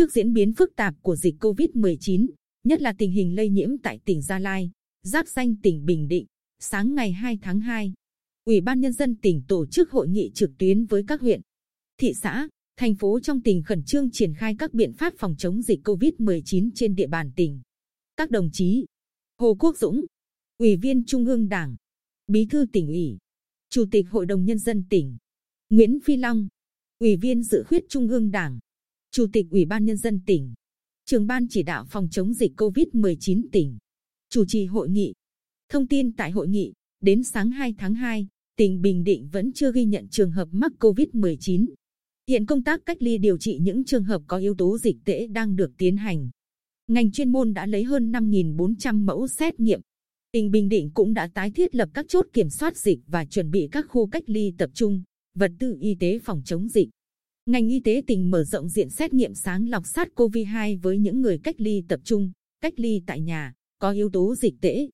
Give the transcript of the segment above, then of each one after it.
Trước diễn biến phức tạp của dịch COVID-19, nhất là tình hình lây nhiễm tại tỉnh Gia Lai, giáp danh tỉnh Bình Định, sáng ngày 2 tháng 2, Ủy ban Nhân dân tỉnh tổ chức hội nghị trực tuyến với các huyện, thị xã, thành phố trong tỉnh khẩn trương triển khai các biện pháp phòng chống dịch COVID-19 trên địa bàn tỉnh. Các đồng chí Hồ Quốc Dũng, Ủy viên Trung ương Đảng, Bí thư tỉnh ủy, Chủ tịch Hội đồng Nhân dân tỉnh, Nguyễn Phi Long, Ủy viên Dự khuyết Trung ương Đảng, Chủ tịch Ủy ban Nhân dân tỉnh, Trưởng ban chỉ đạo phòng chống dịch COVID-19 tỉnh, chủ trì hội nghị. Thông tin tại hội nghị, đến sáng 2 tháng 2, tỉnh Bình Định vẫn chưa ghi nhận trường hợp mắc COVID-19. Hiện công tác cách ly điều trị những trường hợp có yếu tố dịch tễ đang được tiến hành. Ngành chuyên môn đã lấy hơn 5.400 mẫu xét nghiệm. Tỉnh Bình Định cũng đã tái thiết lập các chốt kiểm soát dịch và chuẩn bị các khu cách ly tập trung, vật tư y tế phòng chống dịch. Ngành y tế tỉnh mở rộng diện xét nghiệm sáng lọc sát COVID-2 với những người cách ly tập trung, cách ly tại nhà, có yếu tố dịch tễ.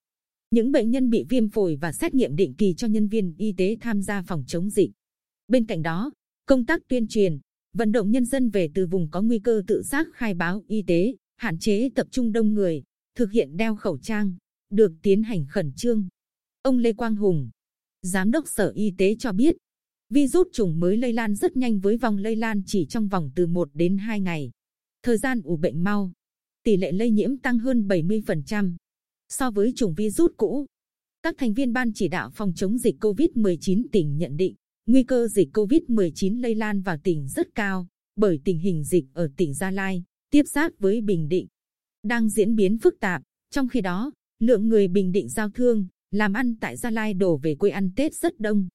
Những bệnh nhân bị viêm phổi và xét nghiệm định kỳ cho nhân viên y tế tham gia phòng chống dịch. Bên cạnh đó, công tác tuyên truyền, vận động nhân dân về từ vùng có nguy cơ tự giác khai báo y tế, hạn chế tập trung đông người, thực hiện đeo khẩu trang, được tiến hành khẩn trương. Ông Lê Quang Hùng, Giám đốc Sở Y tế cho biết, virus trùng mới lây lan rất nhanh với vòng lây lan chỉ trong vòng từ 1 đến 2 ngày. Thời gian ủ bệnh mau, tỷ lệ lây nhiễm tăng hơn 70% so với chủng virus cũ. Các thành viên ban chỉ đạo phòng chống dịch COVID-19 tỉnh nhận định, nguy cơ dịch COVID-19 lây lan vào tỉnh rất cao, bởi tình hình dịch ở tỉnh Gia Lai, tiếp giáp với Bình Định, đang diễn biến phức tạp. Trong khi đó, lượng người Bình Định giao thương, làm ăn tại Gia Lai đổ về quê ăn Tết rất đông.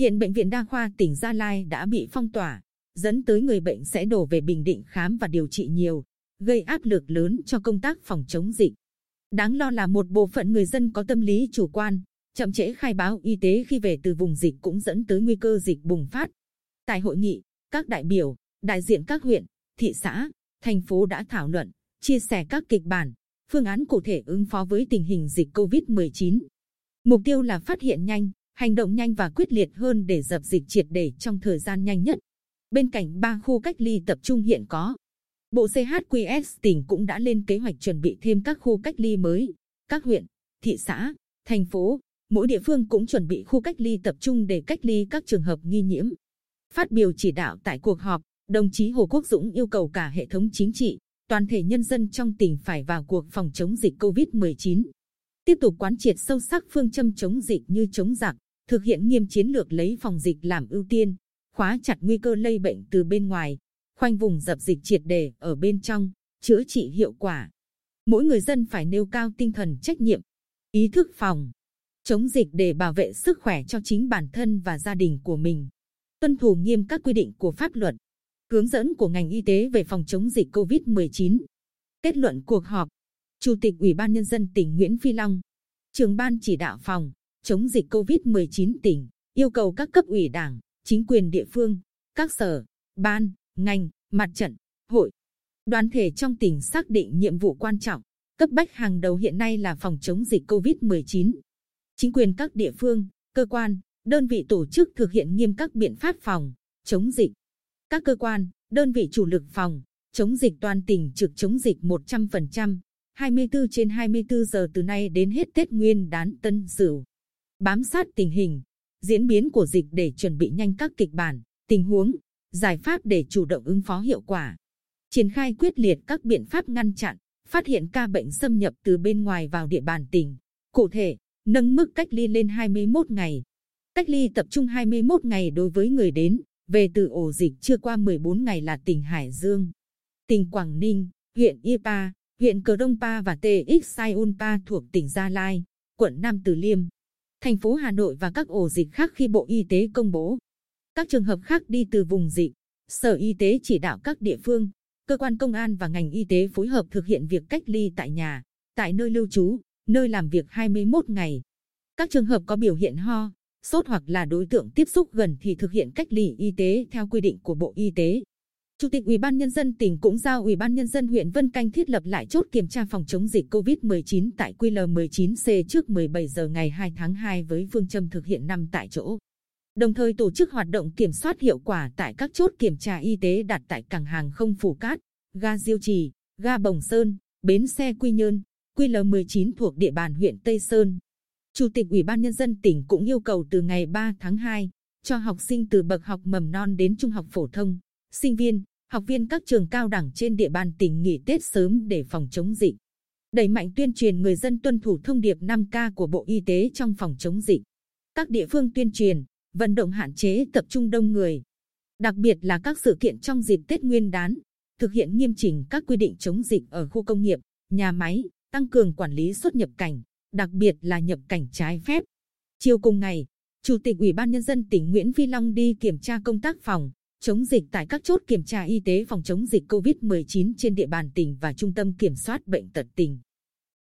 Hiện Bệnh viện Đa khoa tỉnh Gia Lai đã bị phong tỏa, dẫn tới người bệnh sẽ đổ về Bình Định khám và điều trị nhiều, gây áp lực lớn cho công tác phòng chống dịch. Đáng lo là một bộ phận người dân có tâm lý chủ quan, chậm trễ khai báo y tế khi về từ vùng dịch cũng dẫn tới nguy cơ dịch bùng phát. Tại hội nghị, các đại biểu, đại diện các huyện, thị xã, thành phố đã thảo luận, chia sẻ các kịch bản, phương án cụ thể ứng phó với tình hình dịch COVID-19. Mục tiêu là phát hiện nhanh, hành động nhanh và quyết liệt hơn để dập dịch triệt để trong thời gian nhanh nhất. Bên cạnh ba khu cách ly tập trung hiện có, Bộ CHQS tỉnh cũng đã lên kế hoạch chuẩn bị thêm các khu cách ly mới, các huyện, thị xã, thành phố, mỗi địa phương cũng chuẩn bị khu cách ly tập trung để cách ly các trường hợp nghi nhiễm. Phát biểu chỉ đạo tại cuộc họp, đồng chí Hồ Quốc Dũng yêu cầu cả hệ thống chính trị, toàn thể nhân dân trong tỉnh phải vào cuộc phòng chống dịch COVID-19. Tiếp tục quán triệt sâu sắc phương châm chống dịch như chống giặc, thực hiện nghiêm chiến lược lấy phòng dịch làm ưu tiên, khóa chặt nguy cơ lây bệnh từ bên ngoài, khoanh vùng dập dịch triệt để ở bên trong, chữa trị hiệu quả. Mỗi người dân phải nêu cao tinh thần trách nhiệm, ý thức phòng, chống dịch để bảo vệ sức khỏe cho chính bản thân và gia đình của mình. Tuân thủ nghiêm các quy định của pháp luật, hướng dẫn của ngành y tế về phòng chống dịch COVID-19. Kết luận cuộc họp, Chủ tịch Ủy ban Nhân dân tỉnh Nguyễn Phi Long, trưởng ban chỉ đạo phòng chống dịch COVID-19 tỉnh, yêu cầu các cấp ủy đảng, chính quyền địa phương, các sở, ban, ngành, mặt trận, hội, đoàn thể trong tỉnh xác định nhiệm vụ quan trọng, cấp bách hàng đầu hiện nay là phòng chống dịch COVID-19. Chính quyền các địa phương, cơ quan, đơn vị tổ chức thực hiện nghiêm các biện pháp phòng, chống dịch. Các cơ quan, đơn vị chủ lực phòng, chống dịch toàn tỉnh trực chống dịch 100%, 24 trên 24 giờ từ nay đến hết Tết Nguyên đán Tân Sửu. Bám sát tình hình, diễn biến của dịch để chuẩn bị nhanh các kịch bản, tình huống, giải pháp để chủ động ứng phó hiệu quả. Triển khai quyết liệt các biện pháp ngăn chặn, phát hiện ca bệnh xâm nhập từ bên ngoài vào địa bàn tỉnh. Cụ thể, nâng mức cách ly lên 21 ngày. Cách ly tập trung 21 ngày đối với người đến, về từ ổ dịch chưa qua 14 ngày là tỉnh Hải Dương, tỉnh Quảng Ninh, huyện Ipa, huyện Cờ Đông Pa và TX Sayunpa thuộc tỉnh Gia Lai, quận Nam Từ Liêm, thành phố Hà Nội và các ổ dịch khác khi Bộ Y tế công bố. Các trường hợp khác đi từ vùng dịch, Sở Y tế chỉ đạo các địa phương, cơ quan công an và ngành y tế phối hợp thực hiện việc cách ly tại nhà, tại nơi lưu trú, nơi làm việc 21 ngày. Các trường hợp có biểu hiện ho, sốt hoặc là đối tượng tiếp xúc gần thì thực hiện cách ly y tế theo quy định của Bộ Y tế. Chủ tịch Ủy ban nhân dân tỉnh cũng giao Ủy ban nhân dân huyện Vân Canh thiết lập lại chốt kiểm tra phòng chống dịch COVID-19 tại QL19C trước 17 giờ ngày 2 tháng 2 với phương châm thực hiện năm tại chỗ đồng thời tổ chức hoạt động kiểm soát hiệu quả tại các chốt kiểm tra y tế đặt tại cảng hàng không Phù Cát, ga Diêu Trì, ga Bồng Sơn, bến xe Quy Nhơn, QL19 thuộc địa bàn huyện Tây Sơn. Chủ tịch Ủy ban Nhân dân tỉnh cũng yêu cầu từ ngày 3 tháng 2, cho học sinh từ bậc học mầm non đến trung học phổ thông, sinh viên, học viên các trường cao đẳng trên địa bàn tỉnh nghỉ Tết sớm để phòng chống dịch. Đẩy mạnh tuyên truyền người dân tuân thủ thông điệp 5K của Bộ Y tế trong phòng chống dịch. Các địa phương tuyên truyền, vận động hạn chế tập trung đông người. Đặc biệt là các sự kiện trong dịp Tết Nguyên đán, thực hiện nghiêm chỉnh các quy định chống dịch ở khu công nghiệp, nhà máy, tăng cường quản lý xuất nhập cảnh, đặc biệt là nhập cảnh trái phép. Chiều cùng ngày, Chủ tịch Ủy ban Nhân dân tỉnh Nguyễn Phi Long đi kiểm tra công tác phòng, chống dịch tại các chốt kiểm tra y tế phòng chống dịch COVID-19 trên địa bàn tỉnh và Trung tâm Kiểm soát Bệnh tật tỉnh.